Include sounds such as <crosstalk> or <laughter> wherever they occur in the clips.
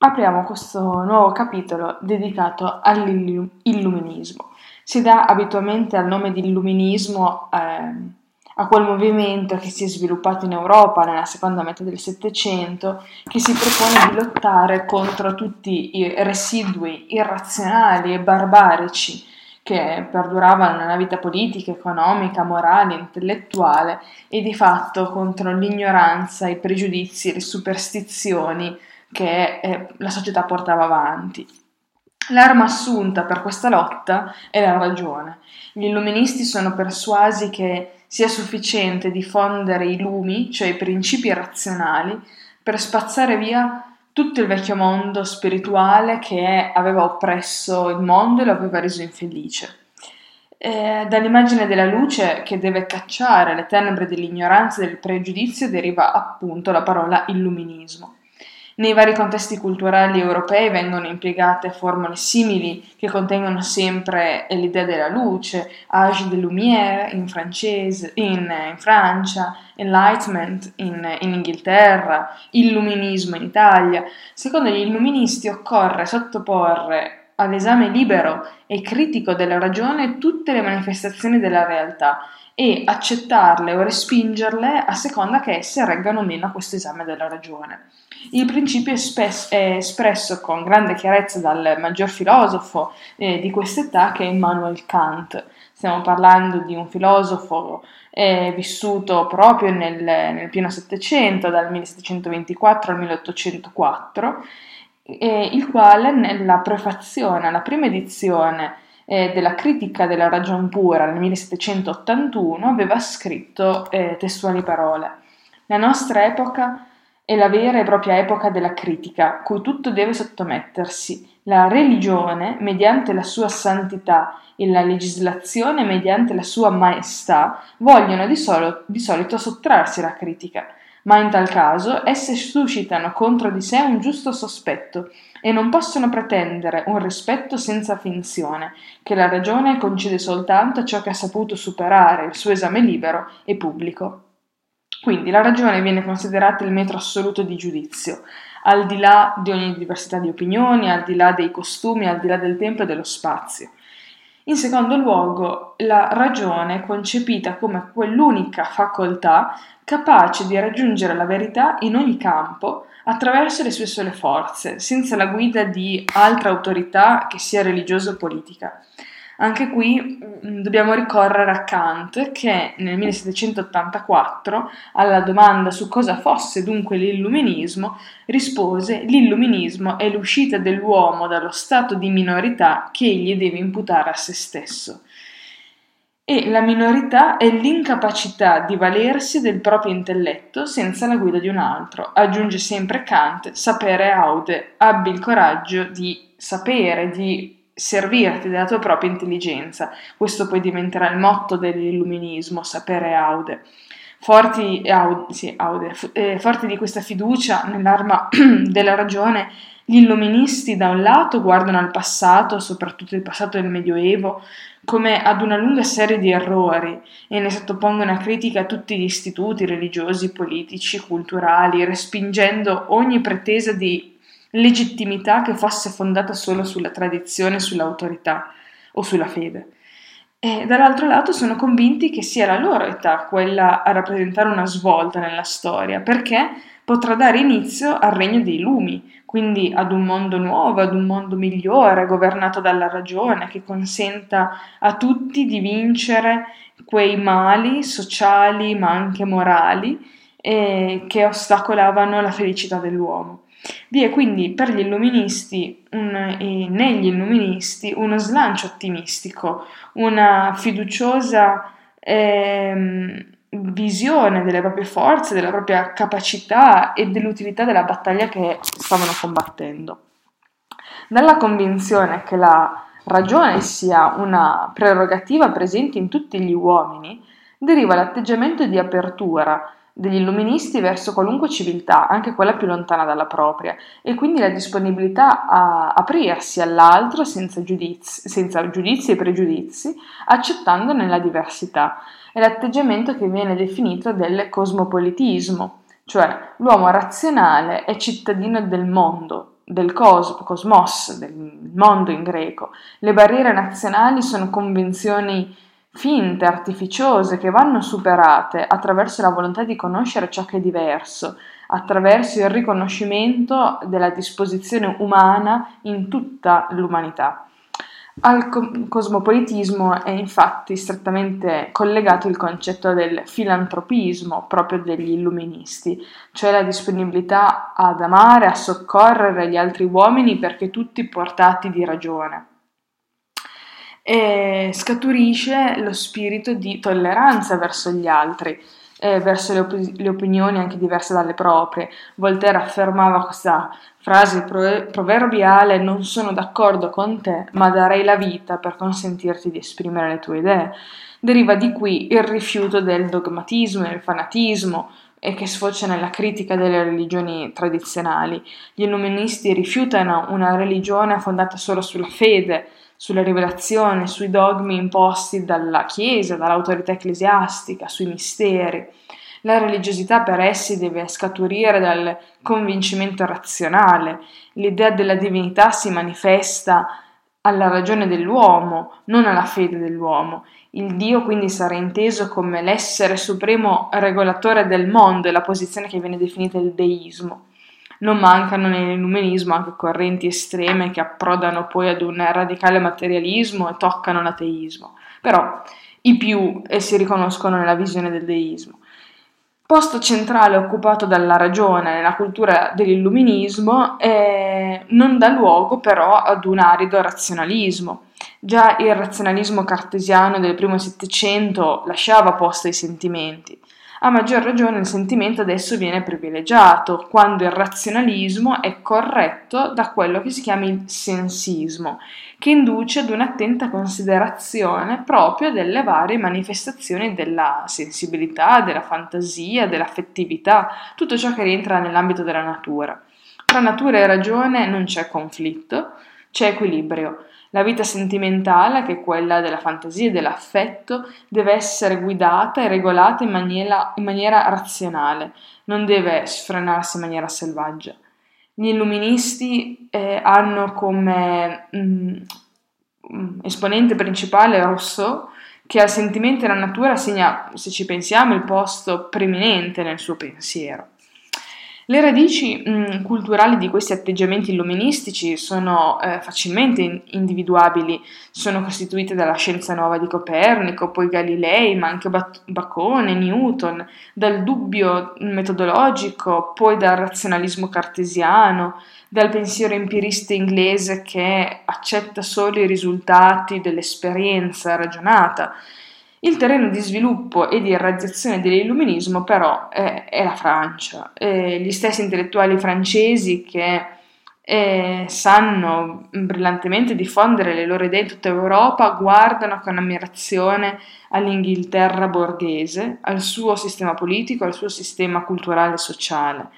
Apriamo questo nuovo capitolo dedicato all'illuminismo. Si dà abitualmente al nome di illuminismo eh, a quel movimento che si è sviluppato in Europa nella seconda metà del Settecento, che si propone di lottare contro tutti i residui irrazionali e barbarici che perduravano nella vita politica, economica, morale, intellettuale e di fatto contro l'ignoranza, i pregiudizi le superstizioni che eh, la società portava avanti. L'arma assunta per questa lotta è la ragione. Gli illuministi sono persuasi che sia sufficiente diffondere i lumi, cioè i principi razionali, per spazzare via tutto il vecchio mondo spirituale che aveva oppresso il mondo e lo aveva reso infelice. Eh, dall'immagine della luce che deve cacciare le tenebre dell'ignoranza e del pregiudizio deriva appunto la parola illuminismo. Nei vari contesti culturali europei vengono impiegate formule simili che contengono sempre l'idea della luce, âge de lumière in, francese, in, in Francia, enlightenment in, in Inghilterra, illuminismo in Italia. Secondo gli illuministi occorre sottoporre all'esame libero e critico della ragione tutte le manifestazioni della realtà e accettarle o respingerle a seconda che esse reggano o meno a questo esame della ragione. Il principio è, spes- è espresso con grande chiarezza dal maggior filosofo eh, di quest'età che è Immanuel Kant. Stiamo parlando di un filosofo eh, vissuto proprio nel, nel pieno Settecento, dal 1724 al 1804, eh, il quale nella prefazione alla prima edizione eh, della critica della ragion pura nel 1781 aveva scritto eh, testuali parole. La nostra epoca è la vera e propria epoca della critica, cui tutto deve sottomettersi. La religione, mediante la sua santità, e la legislazione, mediante la sua maestà, vogliono di, solo, di solito sottrarsi alla critica, ma in tal caso esse suscitano contro di sé un giusto sospetto e non possono pretendere un rispetto senza finzione, che la ragione concede soltanto a ciò che ha saputo superare il suo esame libero e pubblico. Quindi la ragione viene considerata il metro assoluto di giudizio, al di là di ogni diversità di opinioni, al di là dei costumi, al di là del tempo e dello spazio. In secondo luogo, la ragione concepita come quell'unica facoltà capace di raggiungere la verità in ogni campo attraverso le sue sole forze, senza la guida di altra autorità che sia religiosa o politica. Anche qui mm, dobbiamo ricorrere a Kant che nel 1784 alla domanda su cosa fosse dunque l'illuminismo rispose l'illuminismo è l'uscita dell'uomo dallo stato di minorità che egli deve imputare a se stesso. E la minorità è l'incapacità di valersi del proprio intelletto senza la guida di un altro. Aggiunge sempre Kant, sapere aude, abbi il coraggio di sapere, di servirti della tua propria intelligenza. Questo poi diventerà il motto dell'illuminismo, sapere aude. Forti, aude, sì, aude, eh, forti di questa fiducia nell'arma <clears throat> della ragione, gli illuministi da un lato guardano al passato, soprattutto il passato del Medioevo, come ad una lunga serie di errori e ne sottopongono a critica tutti gli istituti religiosi, politici, culturali, respingendo ogni pretesa di legittimità che fosse fondata solo sulla tradizione, sull'autorità o sulla fede. E dall'altro lato sono convinti che sia la loro età quella a rappresentare una svolta nella storia, perché potrà dare inizio al regno dei lumi, quindi ad un mondo nuovo, ad un mondo migliore, governato dalla ragione, che consenta a tutti di vincere quei mali sociali ma anche morali eh, che ostacolavano la felicità dell'uomo. Vi è quindi per gli illuministi un, e negli illuministi uno slancio ottimistico, una fiduciosa eh, visione delle proprie forze, della propria capacità e dell'utilità della battaglia che stavano combattendo. Dalla convinzione che la ragione sia una prerogativa presente in tutti gli uomini, deriva l'atteggiamento di apertura degli illuministi verso qualunque civiltà, anche quella più lontana dalla propria, e quindi la disponibilità a aprirsi all'altro senza giudizi, senza giudizi e pregiudizi, accettandone la diversità. È l'atteggiamento che viene definito del cosmopolitismo, cioè l'uomo razionale è cittadino del mondo, del cos, cosmos, del mondo in greco. Le barriere nazionali sono convenzioni finte, artificiose, che vanno superate attraverso la volontà di conoscere ciò che è diverso, attraverso il riconoscimento della disposizione umana in tutta l'umanità. Al cosmopolitismo è infatti strettamente collegato il concetto del filantropismo proprio degli illuministi, cioè la disponibilità ad amare, a soccorrere gli altri uomini perché tutti portati di ragione. E scaturisce lo spirito di tolleranza verso gli altri, eh, verso le, op- le, opinioni anche diverse dalle proprie. Voltaire affermava questa frase pro- proverbiale: Non sono d'accordo con te, ma darei la vita per consentirti di esprimere le tue idee. Deriva di qui il rifiuto del dogmatismo e del fanatismo e che sfocia nella critica delle religioni tradizionali. Gli illuministi rifiutano una religione fondata solo sulla fede, sulla rivelazione, sui dogmi imposti dalla Chiesa, dall'autorità ecclesiastica, sui misteri. La religiosità per essi deve scaturire dal convincimento razionale, l'idea della divinità si manifesta alla ragione dell'uomo, non alla fede dell'uomo. Il Dio quindi sarà inteso come l'essere supremo regolatore del mondo e la posizione che viene definita il deismo. Non mancano nell'illuminismo anche correnti estreme che approdano poi ad un radicale materialismo e toccano l'ateismo, però i più si riconoscono nella visione del deismo. Posto centrale occupato dalla ragione nella cultura dell'illuminismo eh, non dà luogo però ad un arido razionalismo. Già il razionalismo cartesiano del primo Settecento lasciava posto ai sentimenti. A maggior ragione il sentimento adesso viene privilegiato, quando il razionalismo è corretto da quello che si chiama il sensismo, che induce ad un'attenta considerazione proprio delle varie manifestazioni della sensibilità, della fantasia, dell'affettività, tutto ciò che rientra nell'ambito della natura. Tra natura e ragione non c'è conflitto, c'è equilibrio. La vita sentimentale, che è quella della fantasia e dell'affetto, deve essere guidata e regolata in maniera, in maniera razionale, non deve sfrenarsi in maniera selvaggia. Gli illuministi eh, hanno come mm, mm, esponente principale Rousseau, che al sentimento e alla natura segna, se ci pensiamo, il posto preeminente nel suo pensiero. Le radici mh, mm, culturali di questi atteggiamenti illuministici sono eh, facilmente in- individuabili, sono costituite dalla scienza nuova di Copernico, poi Galilei, ma anche Bat- Bacone, Newton, dal dubbio metodologico, poi dal razionalismo cartesiano, dal pensiero empirista inglese che accetta solo i risultati dell'esperienza ragionata. Il terreno di sviluppo e di irradiazione dell'illuminismo però è, è la Francia. Eh, gli stessi intellettuali francesi che eh, sanno brillantemente diffondere le loro idee in tutta Europa guardano con ammirazione all'Inghilterra borghese, al suo sistema politico, al suo sistema culturale e sociale.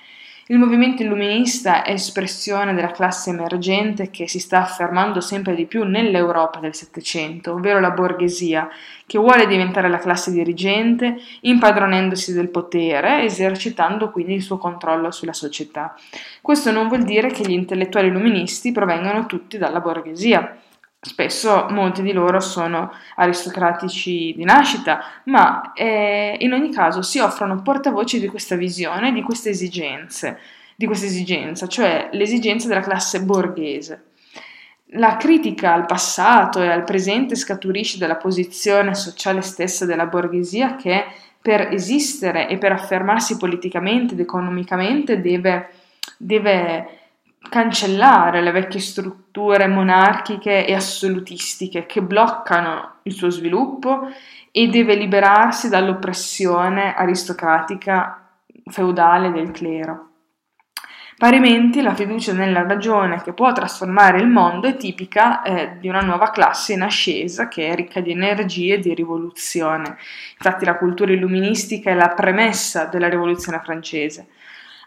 Il movimento illuminista è espressione della classe emergente che si sta affermando sempre di più nell'Europa del Settecento, ovvero la borghesia, che vuole diventare la classe dirigente, impadronendosi del potere, esercitando quindi il suo controllo sulla società. Questo non vuol dire che gli intellettuali illuministi provengano tutti dalla borghesia. Spesso molti di loro sono aristocratici di nascita, ma eh, in ogni caso si offrono portavoci di questa visione, di queste esigenze, di questa esigenza, cioè l'esigenza della classe borghese. La critica al passato e al presente scaturisce dalla posizione sociale stessa della borghesia che per esistere e per affermarsi politicamente ed economicamente deve, deve cancellare le vecchie strutture monarchiche e assolutistiche che bloccano il suo sviluppo e deve liberarsi dall'oppressione aristocratica feudale del clero. Parimenti la fiducia nella ragione che può trasformare il mondo è tipica eh, di una nuova classe in ascesa che è ricca di energie e di rivoluzione. Infatti la cultura illuministica è la premessa della rivoluzione francese.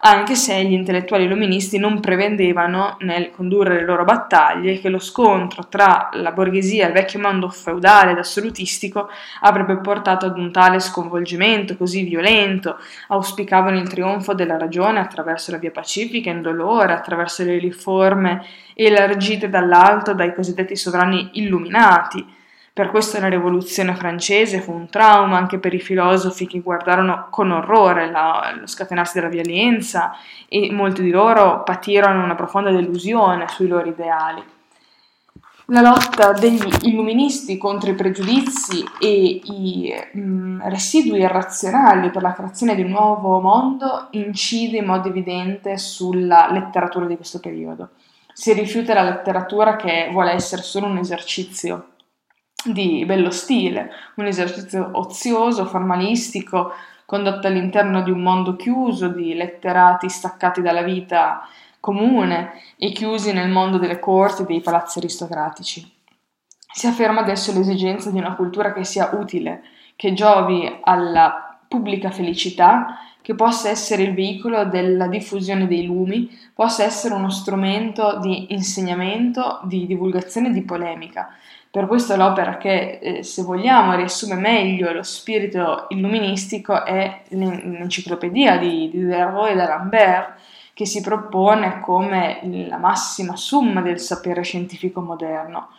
Anche se gli intellettuali illuministi non prevedevano nel condurre le loro battaglie che lo scontro tra la borghesia e il vecchio mondo feudale ed assolutistico avrebbe portato ad un tale sconvolgimento così violento, auspicavano il trionfo della ragione attraverso la via pacifica indolore, attraverso le riforme elargite dall'alto dai cosiddetti sovrani illuminati, per questo la rivoluzione francese fu un trauma anche per i filosofi che guardarono con orrore la, lo scatenarsi della violenza e molti di loro patirono una profonda delusione sui loro ideali. La lotta degli illuministi contro i pregiudizi e i mh, mm, residui irrazionali per la creazione di un nuovo mondo incide in modo evidente sulla letteratura di questo periodo. Si rifiuta la letteratura che vuole essere solo un esercizio di bello stile, un esercizio ozioso, formalistico, condotto all'interno di un mondo chiuso, di letterati staccati dalla vita comune e chiusi nel mondo delle corti e dei palazzi aristocratici. Si afferma adesso l'esigenza di una cultura che sia utile, che giovi alla pubblica felicità, che possa essere il veicolo della diffusione dei lumi, possa essere uno strumento di insegnamento, di divulgazione e di polemica, per questo l'opera che, eh, se vogliamo, riassume meglio lo spirito illuministico è l'enciclopedia di Diderot e d'Alembert, che si propone come la massima summa del sapere scientifico moderno.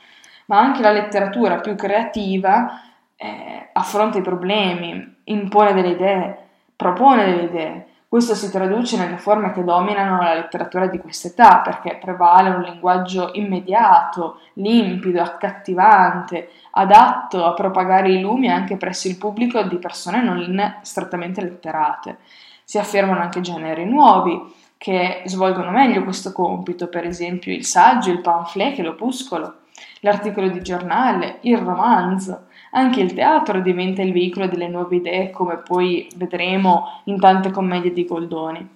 Ma anche la letteratura più creativa eh, affronta i problemi, impone delle idee, propone delle idee questo si traduce nelle forme che dominano la letteratura di quest'età, perché prevale un linguaggio immediato, limpido, accattivante, adatto a propagare i lumi anche presso il pubblico di persone non strettamente letterate. Si affermano anche generi nuovi che svolgono meglio questo compito, per esempio il saggio, il pamphlet l'opuscolo, l'articolo di giornale, il romanzo, anche il teatro diventa il veicolo delle nuove idee, come poi vedremo in tante commedie di Goldoni.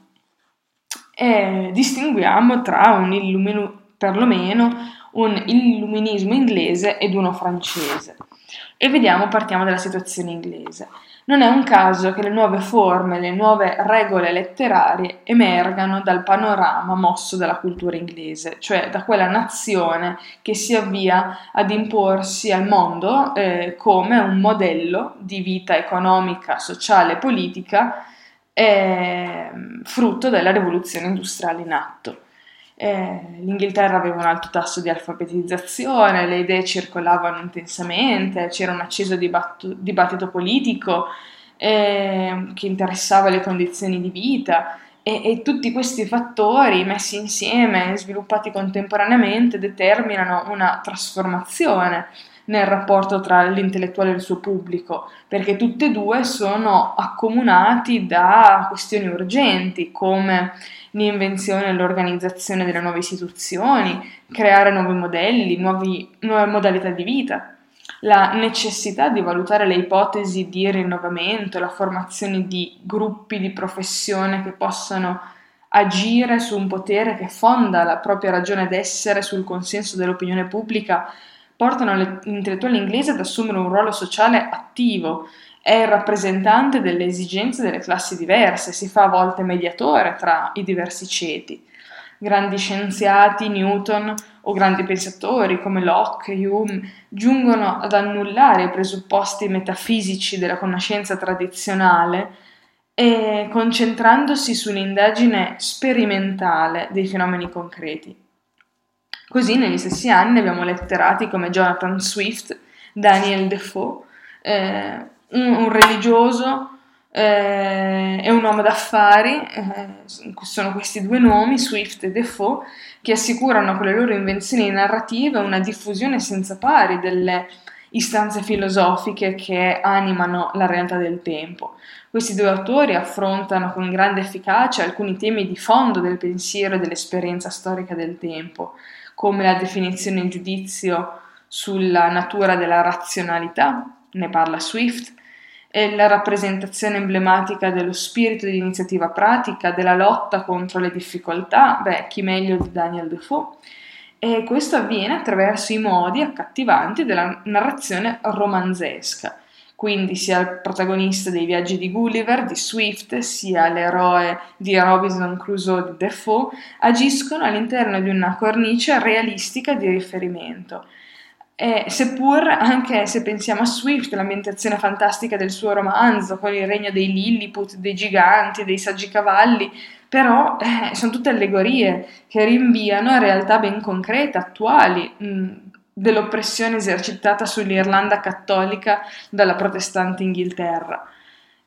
E distinguiamo tra un illumino, perlomeno un illuminismo inglese ed uno francese. E vediamo, partiamo dalla situazione inglese. Non è un caso che le nuove forme, le nuove regole letterarie emergano dal panorama mosso dalla cultura inglese, cioè da quella nazione che si avvia ad imporsi al mondo eh, come un modello di vita economica, sociale e politica eh, frutto della rivoluzione industriale in atto. Eh, L'Inghilterra aveva un alto tasso di alfabetizzazione, le idee circolavano intensamente, c'era un acceso dibatto, dibattito politico eh, che interessava le condizioni di vita. E, e, tutti questi fattori messi insieme e sviluppati contemporaneamente determinano una trasformazione nel rapporto tra l'intellettuale e il suo pubblico, perché tutte e due sono accomunati da questioni urgenti come l'invenzione e l'organizzazione delle nuove istituzioni, creare nuovi modelli, nuovi, nuove modalità di vita, la necessità di valutare le ipotesi di rinnovamento, la formazione di gruppi di professione che possano agire su un potere che fonda la propria ragione d'essere sul consenso dell'opinione pubblica, portano l'intellettuale inglese ad assumere un ruolo sociale attivo è il rappresentante delle esigenze delle classi diverse, si fa a volte mediatore tra i diversi ceti. Grandi scienziati, Newton o grandi pensatori come Locke Hume giungono ad annullare i presupposti metafisici della conoscenza tradizionale e concentrandosi sull'indagine sperimentale dei fenomeni concreti. Così negli stessi anni abbiamo letterati come Jonathan Swift, Daniel Defoe, eh, un, un religioso eh, e un uomo d'affari, eh, sono questi due nomi, Swift e Defoe, che assicurano con le loro invenzioni narrative una diffusione senza pari delle istanze filosofiche che animano la realtà del tempo. Questi due autori affrontano con grande efficacia alcuni temi di fondo del pensiero e dell'esperienza storica del tempo, come la definizione in giudizio sulla natura della razionalità, ne parla Swift, è la rappresentazione emblematica dello spirito di iniziativa pratica, della lotta contro le difficoltà, beh, chi meglio di Daniel Defoe. E questo avviene attraverso i modi accattivanti della narrazione romanzesca, quindi sia il protagonista dei viaggi di Gulliver, di Swift, sia l'eroe di Robinson Crusoe di Defoe, agiscono all'interno di una cornice realistica di riferimento. E seppur anche se pensiamo a Swift, l'ambientazione fantastica del suo romanzo, con il regno dei Lilliput, dei giganti, dei saggi cavalli, però eh, sono tutte allegorie che rinviano a realtà ben concrete, attuali, mh, dell'oppressione esercitata sull'Irlanda cattolica dalla protestante Inghilterra.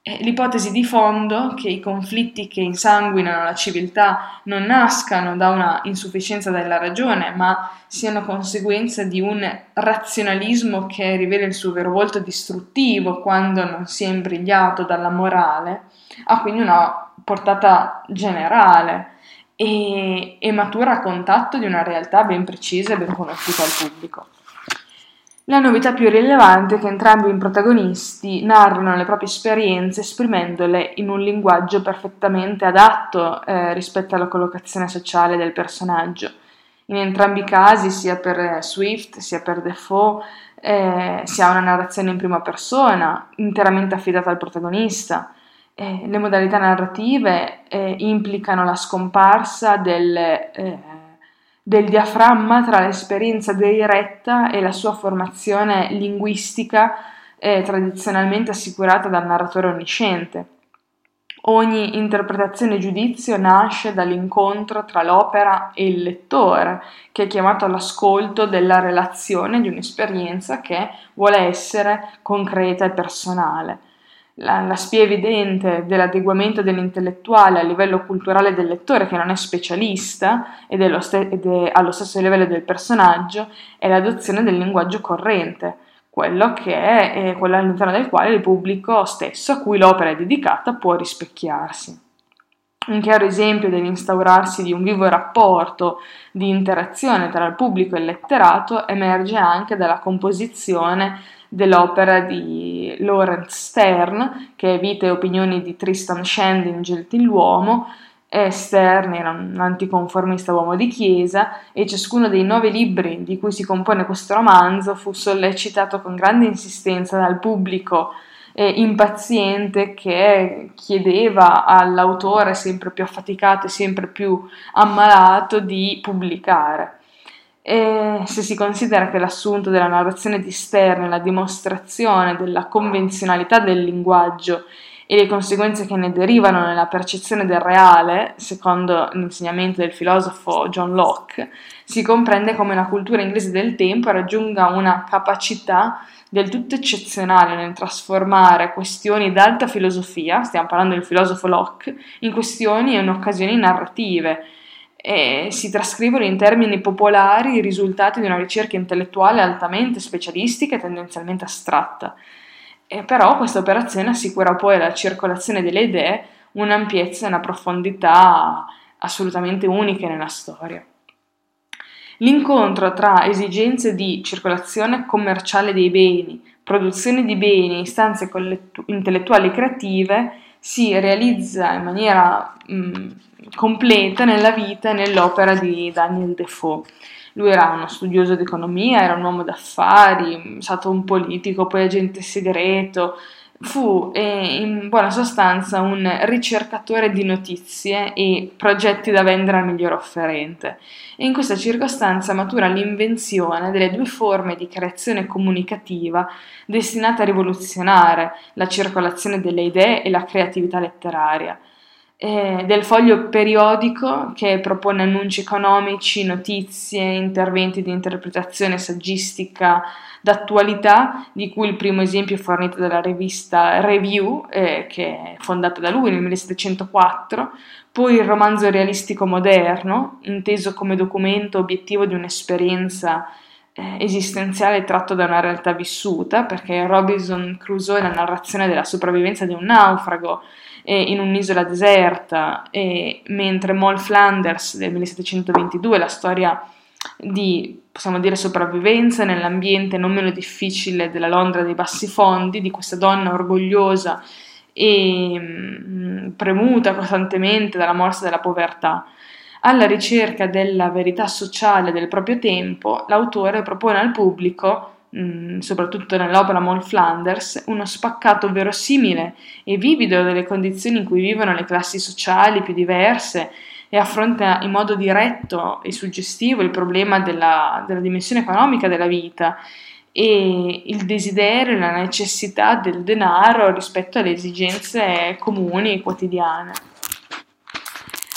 L'ipotesi di fondo che i conflitti che insanguinano la civiltà non nascano da una insufficienza della ragione, ma siano conseguenza di un razionalismo che rivela il suo vero volto distruttivo quando non si è imbrigliato dalla morale, ha quindi una portata generale e, e matura a contatto di una realtà ben precisa e ben conosciuta al pubblico. La novità più rilevante è che entrambi i protagonisti narrano le proprie esperienze esprimendole in un linguaggio perfettamente adatto eh, rispetto alla collocazione sociale del personaggio. In entrambi i casi, sia per Swift sia per Defoe, eh, si ha una narrazione in prima persona, interamente affidata al protagonista. Eh, le modalità narrative eh, implicano la scomparsa del eh, del diaframma tra l'esperienza diretta e la sua formazione linguistica eh, tradizionalmente assicurata dal narratore onnisciente. Ogni interpretazione e giudizio nasce dall'incontro tra l'opera e il lettore, che è chiamato all'ascolto della relazione di un'esperienza che vuole essere concreta e personale la, la spia evidente dell'adeguamento dell'intellettuale a livello culturale del lettore, che non è specialista ed è, ste- ed è allo stesso livello del personaggio, è l'adozione del linguaggio corrente, quello che è, è quello all'interno del quale il pubblico stesso a cui l'opera è dedicata può rispecchiarsi. Un chiaro esempio dell'instaurarsi di un vivo rapporto di interazione tra il pubblico e il letterato emerge anche dalla composizione dell'opera di Lawrence Stern, che è Vita e opinioni di Tristan Shandy in Gentiluomo, Stern era un anticonformista uomo di chiesa e ciascuno dei nove libri di cui si compone questo romanzo fu sollecitato con grande insistenza dal pubblico eh, impaziente che chiedeva all'autore sempre più affaticato e sempre più ammalato di pubblicare. E se si considera che l'assunto della narrazione di Stern è la dimostrazione della convenzionalità del linguaggio e le conseguenze che ne derivano nella percezione del reale, secondo l'insegnamento del filosofo John Locke, si comprende come la cultura inglese del tempo raggiunga una capacità del tutto eccezionale nel trasformare questioni d'alta filosofia, stiamo parlando del filosofo Locke, in questioni e in occasioni narrative, e si trascrivono in termini popolari i risultati di una ricerca intellettuale altamente specialistica e tendenzialmente astratta. E però questa operazione assicura poi alla circolazione delle idee un'ampiezza e una profondità assolutamente uniche nella storia. L'incontro tra esigenze di circolazione commerciale dei beni, produzione di beni istanze intellettuali creative si realizza in maniera mh, completa nella vita e nell'opera di Daniel Defoe. Lui era uno studioso di economia, era un uomo d'affari, è stato un politico, poi agente segreto, fu eh, in buona sostanza un ricercatore di notizie e progetti da vendere al miglior offerente. E in questa circostanza matura l'invenzione delle due forme di creazione comunicativa destinate a rivoluzionare la circolazione delle idee e la creatività letteraria eh, del foglio periodico che propone annunci economici, notizie, interventi di interpretazione saggistica d'attualità, di cui il primo esempio è fornito dalla rivista Review, eh, che è fondata da lui nel 1704, poi il romanzo realistico moderno, inteso come documento obiettivo di un'esperienza eh, esistenziale tratto da una realtà vissuta, perché Robinson Crusoe è la narrazione della sopravvivenza di un naufrago, in un'isola deserta, e, mentre Moll Flanders del 1722 la storia di, possiamo dire, sopravvivenza nell'ambiente non meno difficile della Londra dei bassi fondi, di questa donna orgogliosa e mm, premuta costantemente dalla morsa della povertà. Alla ricerca della verità sociale del proprio tempo, l'autore propone al pubblico mh, soprattutto nell'opera Moll Flanders, uno spaccato verosimile e vivido delle condizioni in cui vivono le classi sociali più diverse e affronta in modo diretto e suggestivo il problema della, della dimensione economica della vita e il desiderio e la necessità del denaro rispetto alle esigenze comuni e quotidiane.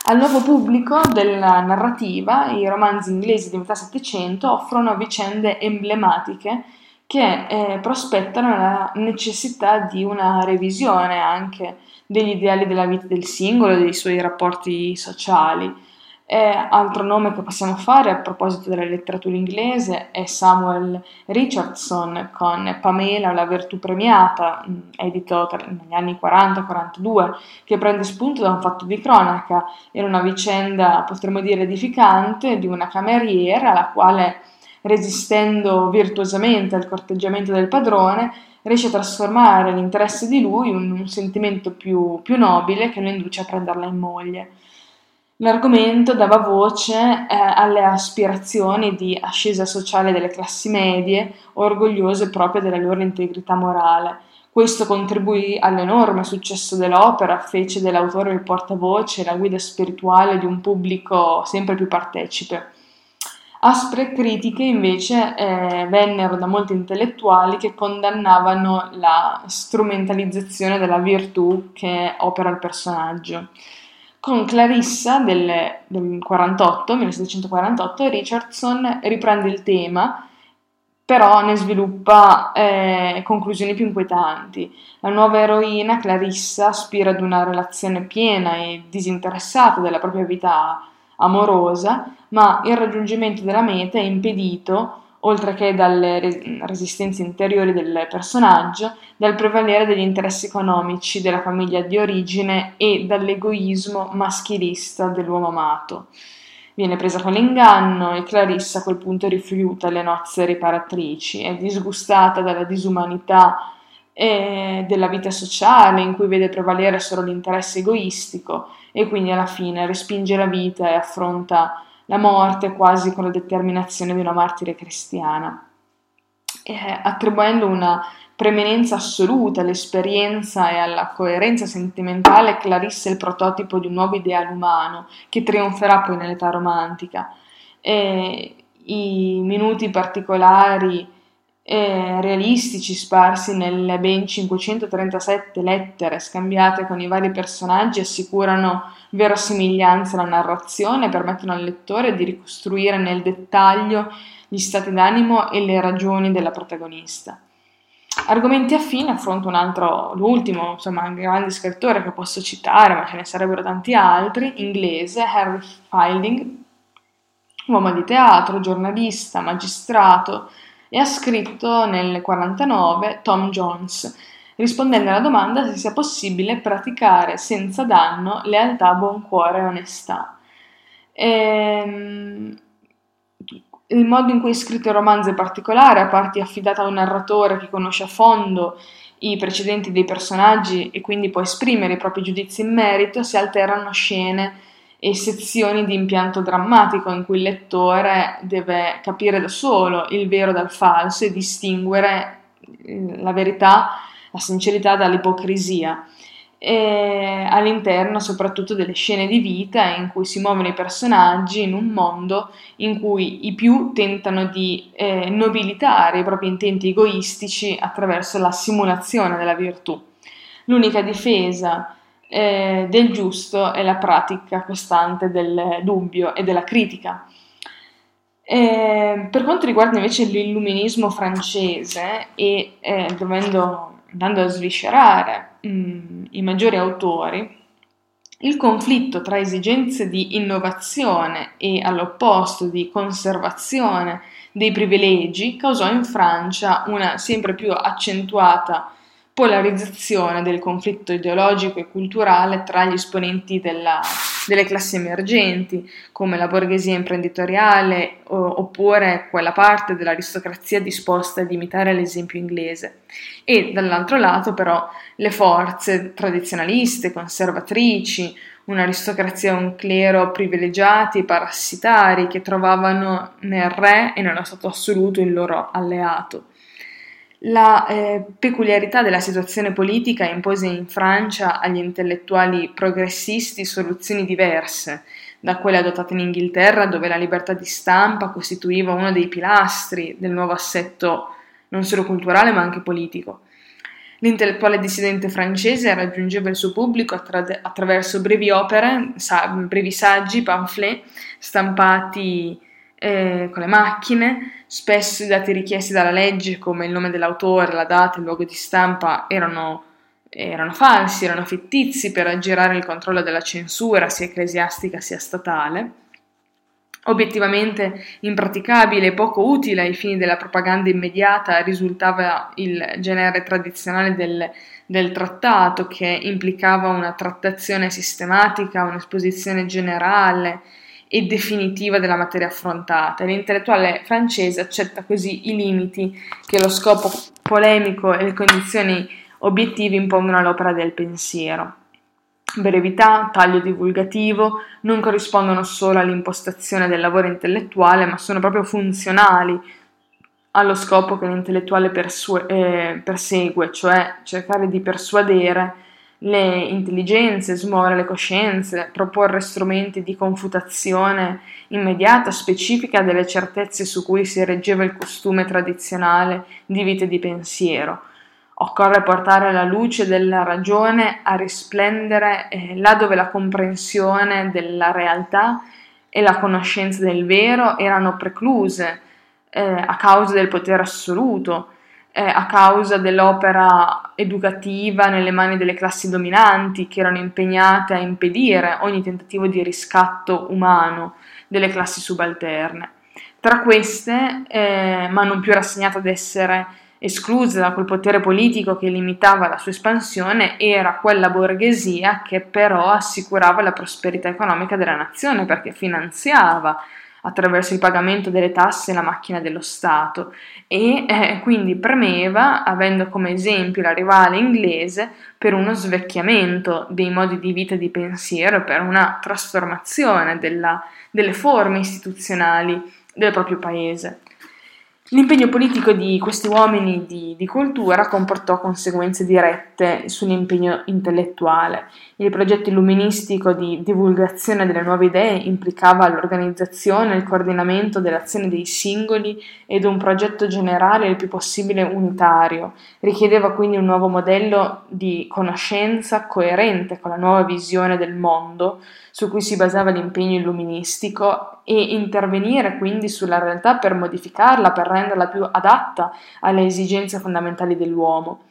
Al nuovo pubblico della narrativa, i romanzi inglesi di metà Settecento offrono vicende emblematiche che eh, prospettano la necessità di una revisione anche degli ideali della vita del singolo e dei suoi rapporti sociali. E altro nome che possiamo fare a proposito della letteratura inglese è Samuel Richardson con Pamela, la virtù premiata, mm, edito negli anni 40-42, che prende spunto da un fatto di cronaca, era una vicenda, potremmo dire, edificante di una cameriera la quale, resistendo virtuosamente al corteggiamento del padrone, riesce a trasformare l'interesse di lui in un sentimento più, più nobile che lo induce a prenderla in moglie. L'argomento dava voce eh, alle aspirazioni di ascesa sociale delle classi medie, orgogliose proprio della loro integrità morale. Questo contribuì all'enorme successo dell'opera, fece dell'autore il portavoce e la guida spirituale di un pubblico sempre più partecipe. Aspre critiche invece eh, vennero da molti intellettuali che condannavano la strumentalizzazione della virtù che opera il personaggio. Con Clarissa del, del 48, 1748, Richardson riprende il tema, però ne sviluppa eh, conclusioni più inquietanti. La nuova eroina, Clarissa, aspira ad una relazione piena e disinteressata della propria vita amorosa, ma il raggiungimento della meta è impedito oltre che dalle resistenze interiori del personaggio, dal prevalere degli interessi economici della famiglia di origine e dall'egoismo maschilista dell'uomo amato. Viene presa con l'inganno e Clarissa a quel punto rifiuta le nozze riparatrici, è disgustata dalla disumanità e della vita sociale in cui vede prevalere solo l'interesse egoistico e quindi alla fine respinge la vita e affronta la morte quasi con la determinazione di una martire cristiana, eh, attribuendo una preminenza assoluta all'esperienza e alla coerenza sentimentale, Clarissa è il prototipo di un nuovo ideale umano che trionferà poi nell'età romantica. E I minuti particolari e realistici sparsi nelle ben 537 lettere scambiate con i vari personaggi assicurano verosimiglianza alla narrazione permettono al lettore di ricostruire nel dettaglio gli stati d'animo e le ragioni della protagonista. Argomenti affini affronta un altro, l'ultimo, insomma, grande scrittore che posso citare, ma ce ne sarebbero tanti altri, inglese, Harry Fielding, uomo di teatro, giornalista, magistrato, e ha scritto nel 1949 Tom Jones, rispondendo alla domanda se sia possibile praticare senza danno lealtà, buon cuore e onestà. Ehm, il modo in cui è scritto il romanzo è particolare, a parte affidata a un narratore che conosce a fondo i precedenti dei personaggi e quindi può esprimere i propri giudizi in merito, si alternano scene e sezioni di impianto drammatico in cui il lettore deve capire da solo il vero dal falso e distinguere eh, la verità, la sincerità dall'ipocrisia. E all'interno soprattutto delle scene di vita in cui si muovono i personaggi in un mondo in cui i più tentano di eh, nobilitare i propri intenti egoistici attraverso la simulazione della virtù. L'unica difesa eh, del giusto è la pratica costante del dubbio e della critica. Eh, per quanto riguarda invece l'illuminismo francese e eh, dovendo, andando a sviscerare mh, mm, i maggiori autori, il conflitto tra esigenze di innovazione e all'opposto di conservazione dei privilegi causò in Francia una sempre più accentuata polarizzazione del conflitto ideologico e culturale tra gli esponenti della, delle classi emergenti, come la borghesia imprenditoriale o, oppure quella parte dell'aristocrazia disposta ad imitare l'esempio inglese, e dall'altro lato però le forze tradizionaliste, conservatrici, un'aristocrazia e un clero privilegiati e parassitari che trovavano nel re e nello Stato assoluto il loro alleato. La eh, peculiarità della situazione politica impose in Francia agli intellettuali progressisti soluzioni diverse da quelle adottate in Inghilterra, dove la libertà di stampa costituiva uno dei pilastri del nuovo assetto non solo culturale ma anche politico. L'intellettuale dissidente francese raggiungeva il suo pubblico attra- attraverso brevi opere, sa- brevi saggi, pamphlet stampati eh, con le macchine, spesso i dati richiesti dalla legge come il nome dell'autore, la data, il luogo di stampa erano, erano falsi, erano fittizi per aggirare il controllo della censura sia ecclesiastica sia statale. Obiettivamente impraticabile e poco utile ai fini della propaganda immediata risultava il genere tradizionale del, del, trattato che implicava una trattazione sistematica, un'esposizione generale e definitiva della materia affrontata. L'intellettuale francese accetta così i limiti che lo scopo polemico e le condizioni obiettive impongono all'opera del pensiero. Brevità, taglio divulgativo non corrispondono solo all'impostazione del lavoro intellettuale, ma sono proprio funzionali allo scopo che l'intellettuale persu- eh, persegue, cioè cercare di persuadere le intelligenze, smuovere le coscienze, proporre strumenti di confutazione immediata, specifica delle certezze su cui si reggeva il costume tradizionale di vita e di pensiero. Occorre portare la luce della ragione a risplendere eh, là dove la comprensione della realtà e la conoscenza del vero erano precluse eh, a causa del potere assoluto, eh, a causa dell'opera educativa nelle mani delle classi dominanti che erano impegnate a impedire ogni tentativo di riscatto umano delle classi subalterne. Tra queste, eh, ma non più rassegnate ad essere escluse da quel potere politico che limitava la sua espansione, era quella borghesia che però assicurava la prosperità economica della nazione perché finanziava attraverso il pagamento delle tasse la macchina dello Stato e eh, quindi premeva, avendo come esempio la rivale inglese, per uno svecchiamento dei modi di vita e di pensiero, per una trasformazione della, delle forme istituzionali del proprio paese. L'impegno politico di questi uomini di, di, cultura comportò conseguenze dirette sull'impegno intellettuale. Il progetto illuministico di divulgazione delle nuove idee implicava l'organizzazione e il coordinamento dell'azione dei singoli ed un progetto generale il più possibile unitario. Richiedeva quindi un nuovo modello di conoscenza coerente con la nuova visione del mondo su cui si basava l'impegno illuministico e intervenire quindi sulla realtà per modificarla, per renderla più adatta alle esigenze fondamentali dell'uomo.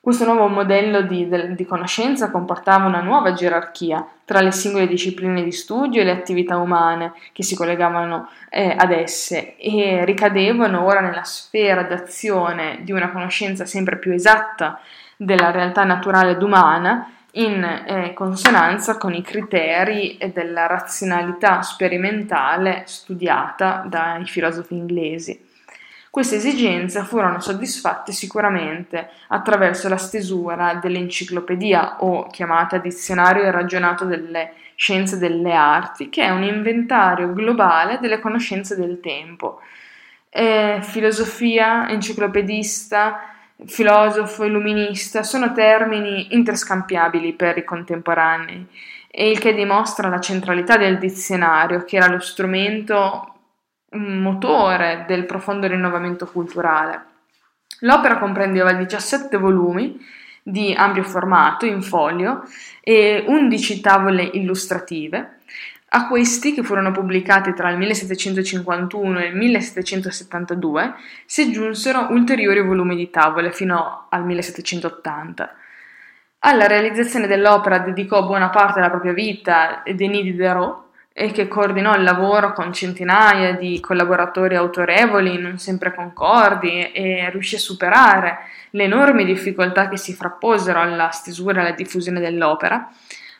Questo nuovo modello di, di, conoscenza comportava una nuova gerarchia tra le singole discipline di studio e le attività umane che si collegavano eh, ad esse e ricadevano ora nella sfera d'azione di una conoscenza sempre più esatta della realtà naturale ed umana in eh, consonanza con i criteri della razionalità sperimentale studiata dai filosofi inglesi. Queste esigenze furono soddisfatte sicuramente attraverso la stesura dell'enciclopedia o chiamata Dizionario ragionato delle scienze delle arti, che è un inventario globale delle conoscenze del tempo. Eh, filosofia, enciclopedista, filosofo, illuminista, sono termini interscambiabili per i contemporanei, e il che dimostra la centralità del dizionario, che era lo strumento motore del profondo rinnovamento culturale. L'opera comprendeva 17 volumi di ampio formato in folio e 11 tavole illustrative, a questi, che furono pubblicati tra il 1751 e il 1772, si aggiunsero ulteriori volumi di tavole fino al 1780. Alla realizzazione dell'opera dedicò buona parte della propria vita Denis Diderot, e che coordinò il lavoro con centinaia di collaboratori autorevoli, non sempre concordi, e riuscì a superare le enormi difficoltà che si frapposero alla stesura e alla diffusione dell'opera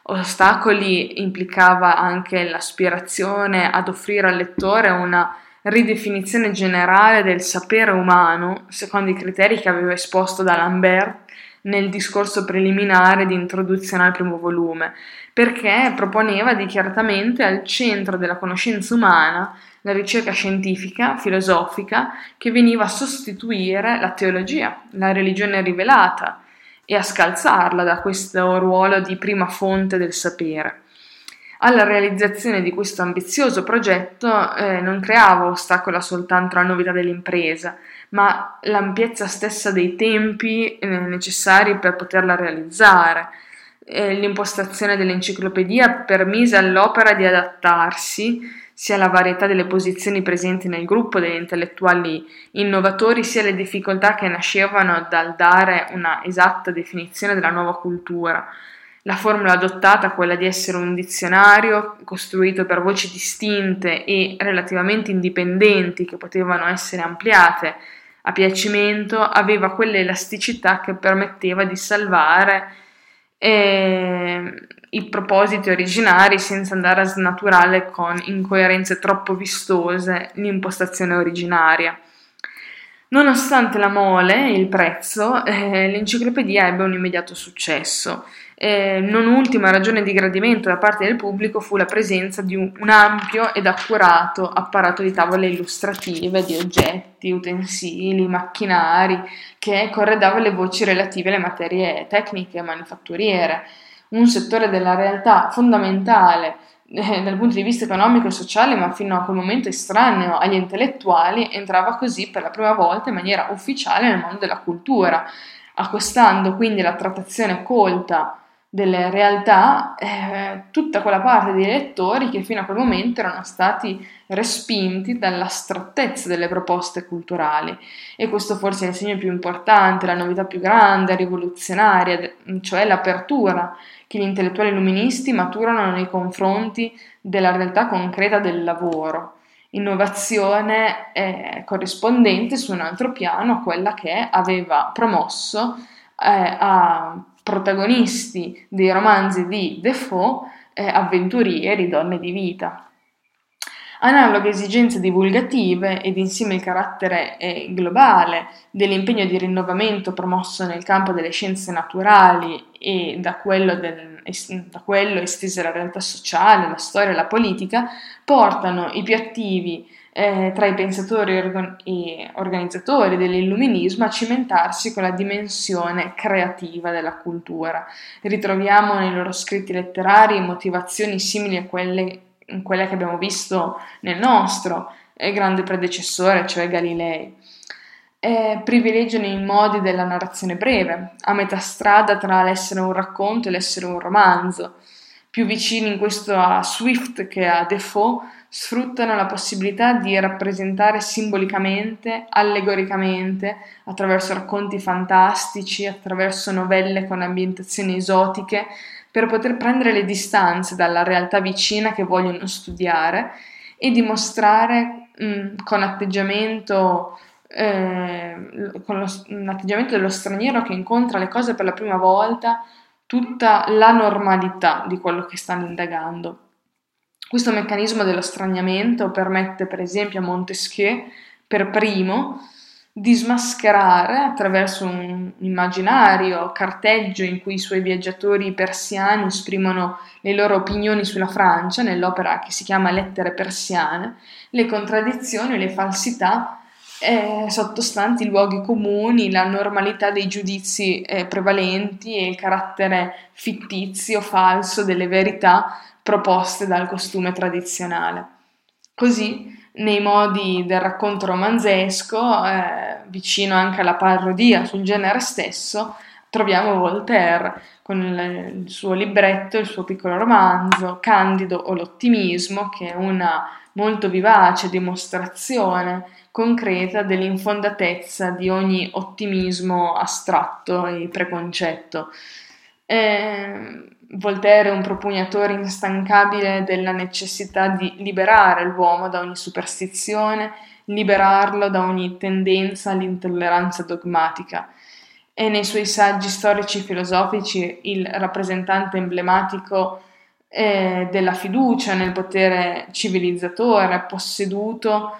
ostacoli implicava anche l'aspirazione ad offrire al lettore una ridefinizione generale del sapere umano secondo i criteri che aveva esposto da Lambert nel discorso preliminare di introduzione al primo volume, perché proponeva dichiaratamente al centro della conoscenza umana la ricerca scientifica, filosofica, che veniva a sostituire la teologia, la religione rivelata, e a scalzarla da questo ruolo di prima fonte del sapere. Alla realizzazione di questo ambizioso progetto eh, non creava ostacolo soltanto la novità dell'impresa, ma l'ampiezza stessa dei tempi eh, necessari per poterla realizzare. Eh, l'impostazione dell'enciclopedia permise all'opera di adattarsi sia alla varietà delle posizioni presenti nel gruppo degli intellettuali innovatori, sia alle difficoltà che nascevano dal dare una esatta definizione della nuova cultura. La formula adottata, quella di essere un dizionario costruito per voci distinte e relativamente indipendenti che potevano essere ampliate a piacimento, aveva quell'elasticità che permetteva di salvare eh, i propositi originari senza andare a snaturare con incoerenze troppo vistose l'impostazione originaria. Nonostante la mole e il prezzo, eh, l'enciclopedia ebbe un immediato successo. Eh, non ultima ragione di gradimento da parte del pubblico fu la presenza di un, un, ampio ed accurato apparato di tavole illustrative di oggetti, utensili, macchinari che corredava le voci relative alle materie tecniche e manifatturiere, un settore della realtà fondamentale eh, dal punto di vista economico e sociale, ma fino a quel momento estraneo agli intellettuali, entrava così per la prima volta in maniera ufficiale nel mondo della cultura, accostando quindi la trattazione colta delle realtà eh, tutta quella parte di lettori che fino a quel momento erano stati respinti dall'astrattezza delle proposte culturali e questo forse è il segno più importante, la novità più grande, rivoluzionaria, cioè l'apertura che gli intellettuali illuministi maturano nei confronti della realtà concreta del lavoro. Innovazione eh, corrispondente su un altro piano a quella che aveva promosso eh, a protagonisti dei romanzi di Defoe eh, avventurieri, donne di vita. Analoghe esigenze divulgative ed insieme il carattere eh, globale dell'impegno di rinnovamento promosso nel campo delle scienze naturali e da quello, del, da quello estese alla realtà sociale, la storia e la politica, portano i più attivi eh, tra i pensatori e organizzatori dell'illuminismo a cimentarsi con la dimensione creativa della cultura. Ritroviamo nei loro scritti letterari motivazioni simili a quelle quelle che abbiamo visto nel nostro eh, grande predecessore, cioè Galilei. Eh, privilegiano i modi della narrazione breve, a metà strada tra l'essere un racconto e l'essere un romanzo. Più vicini in questo a Swift che a Defoe, sfruttano la possibilità di rappresentare simbolicamente, allegoricamente, attraverso racconti fantastici, attraverso novelle con ambientazioni esotiche, per poter prendere le distanze dalla realtà vicina che vogliono studiare e dimostrare mh, mm, con atteggiamento eh, con lo, un atteggiamento dello straniero che incontra le cose per la prima volta tutta la normalità di quello che stanno indagando. Questo meccanismo dello straniamento permette per esempio a Montesquieu per primo di smascherare attraverso un immaginario carteggio in cui i suoi viaggiatori persiani esprimono le loro opinioni sulla Francia, nell'opera che si chiama Lettere persiane, le contraddizioni le falsità eh, sottostanti i luoghi comuni, la normalità dei giudizi eh, prevalenti e il carattere fittizio, falso delle verità proposte dal costume tradizionale. Così nei modi del racconto romanzesco, eh, vicino anche alla parodia sul genere stesso, troviamo Voltaire con il, suo libretto, il suo piccolo romanzo, Candido o l'ottimismo, che è una molto vivace dimostrazione concreta dell'infondatezza di ogni ottimismo astratto e preconcetto. Eh, Voltaire è un propugnatore instancabile della necessità di liberare l'uomo da ogni superstizione, liberarlo da ogni tendenza all'intolleranza dogmatica. È nei suoi saggi storici e filosofici il rappresentante emblematico eh, della fiducia nel potere civilizzatore posseduto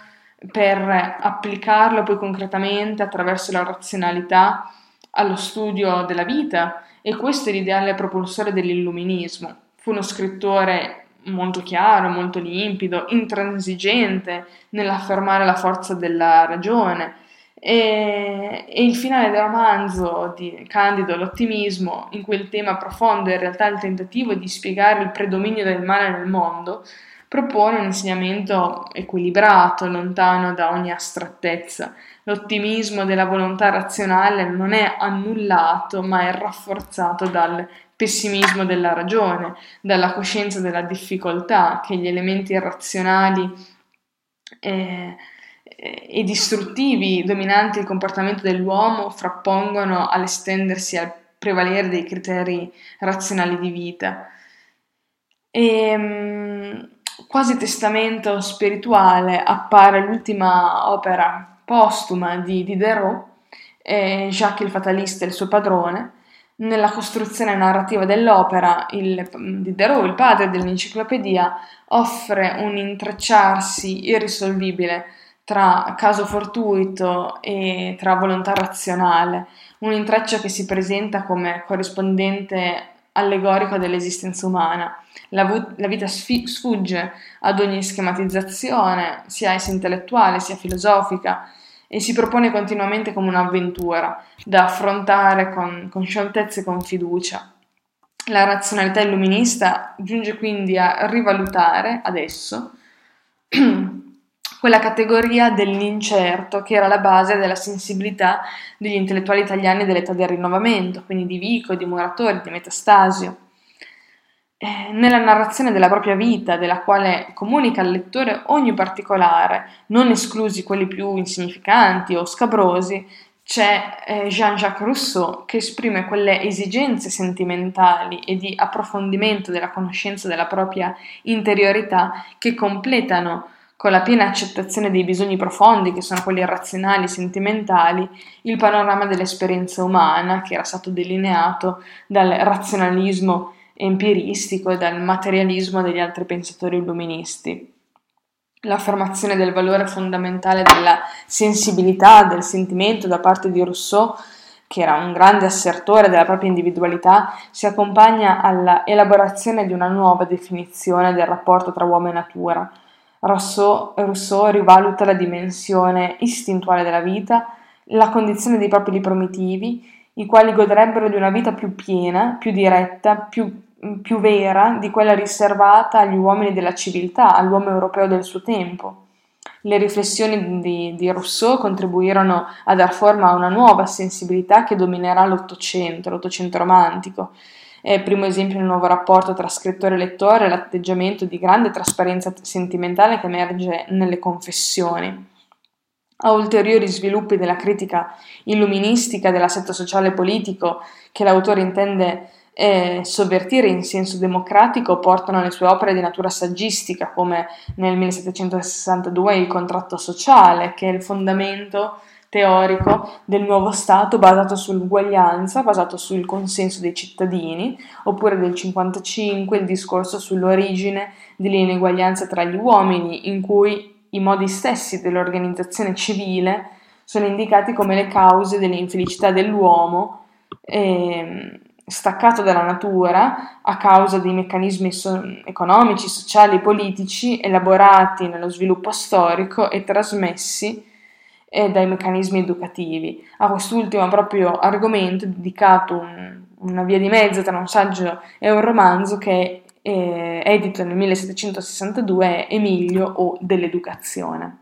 per applicarlo poi concretamente attraverso la razionalità allo studio della vita e questo è l'ideale propulsore dell'illuminismo. Fu uno scrittore molto chiaro, molto limpido, intransigente nell'affermare la forza della ragione. E, e, il finale del romanzo di Candido, l'ottimismo, in cui il tema profondo è in realtà il tentativo di spiegare il predominio del male nel mondo, propone un insegnamento equilibrato, lontano da ogni astrattezza. L'ottimismo della volontà razionale non è annullato, ma è rafforzato dal pessimismo della ragione, dalla coscienza della difficoltà che gli elementi irrazionali eh, e distruttivi dominanti il comportamento dell'uomo frappongono all'estendersi al prevalere dei criteri razionali di vita. E, ehm, quasi testamento spirituale appare l'ultima opera postuma di Diderot, eh, Jacques il Fatalista e il suo padrone. Nella costruzione narrativa dell'opera, il, Diderot, il padre dell'enciclopedia, offre un intrecciarsi irrisolvibile tra caso fortuito e tra volontà razionale, un intreccio che si presenta come corrispondente allegorico dell'esistenza umana. La, vu- la vita sfi- sfugge ad ogni schematizzazione, sia essa intellettuale sia filosofica, e si propone continuamente come un'avventura da affrontare con, con scioltezza e con fiducia. La razionalità illuminista giunge quindi a rivalutare adesso <clears throat> quella categoria dell'incerto che era la base della sensibilità degli intellettuali italiani dell'età del rinnovamento, quindi di Vico, di Muratori, di Metastasio. Eh, nella narrazione della propria vita, della quale comunica al lettore ogni particolare, non esclusi quelli più insignificanti o scabrosi, c'è eh, Jean-Jacques Rousseau che esprime quelle esigenze sentimentali e di approfondimento della conoscenza della propria interiorità che completano con la piena accettazione dei bisogni profondi, che sono quelli razionali, sentimentali, il panorama dell'esperienza umana che era stato delineato dal razionalismo empiristico e dal materialismo degli altri pensatori illuministi. L'affermazione del valore fondamentale della sensibilità, del sentimento da parte di Rousseau, che era un grande assertore della propria individualità, si accompagna alla elaborazione di una nuova definizione del rapporto tra uomo e natura, Rousseau, Rousseau rivaluta la dimensione istintuale della vita, la condizione dei popoli primitivi, i quali godrebbero di una vita più piena, più diretta, più, più vera di quella riservata agli uomini della civiltà, all'uomo europeo del suo tempo. Le riflessioni di, di, Rousseau contribuirono a dar forma a una nuova sensibilità che dominerà l'Ottocento, l'Ottocento romantico, è il primo esempio nel nuovo rapporto tra scrittore e lettore l'atteggiamento di grande trasparenza sentimentale che emerge nelle confessioni. A ulteriori sviluppi della critica illuministica dell'assetto sociale e politico che l'autore intende eh, sovvertire in senso democratico portano le sue opere di natura saggistica, come nel 1762 il contratto sociale, che è il fondamento teorico del nuovo Stato basato sull'uguaglianza, basato sul consenso dei cittadini, oppure del 55 il discorso sull'origine dell'ineguaglianza tra gli uomini, in cui i modi stessi dell'organizzazione civile sono indicati come le cause dell'infelicità dell'uomo, eh, staccato dalla natura a causa dei meccanismi so- economici, sociali e politici elaborati nello sviluppo storico e trasmessi e dai meccanismi educativi. A quest'ultimo proprio argomento è dedicato un, una via di mezzo tra un saggio e un romanzo che è edito nel 1762 Emilio o dell'educazione.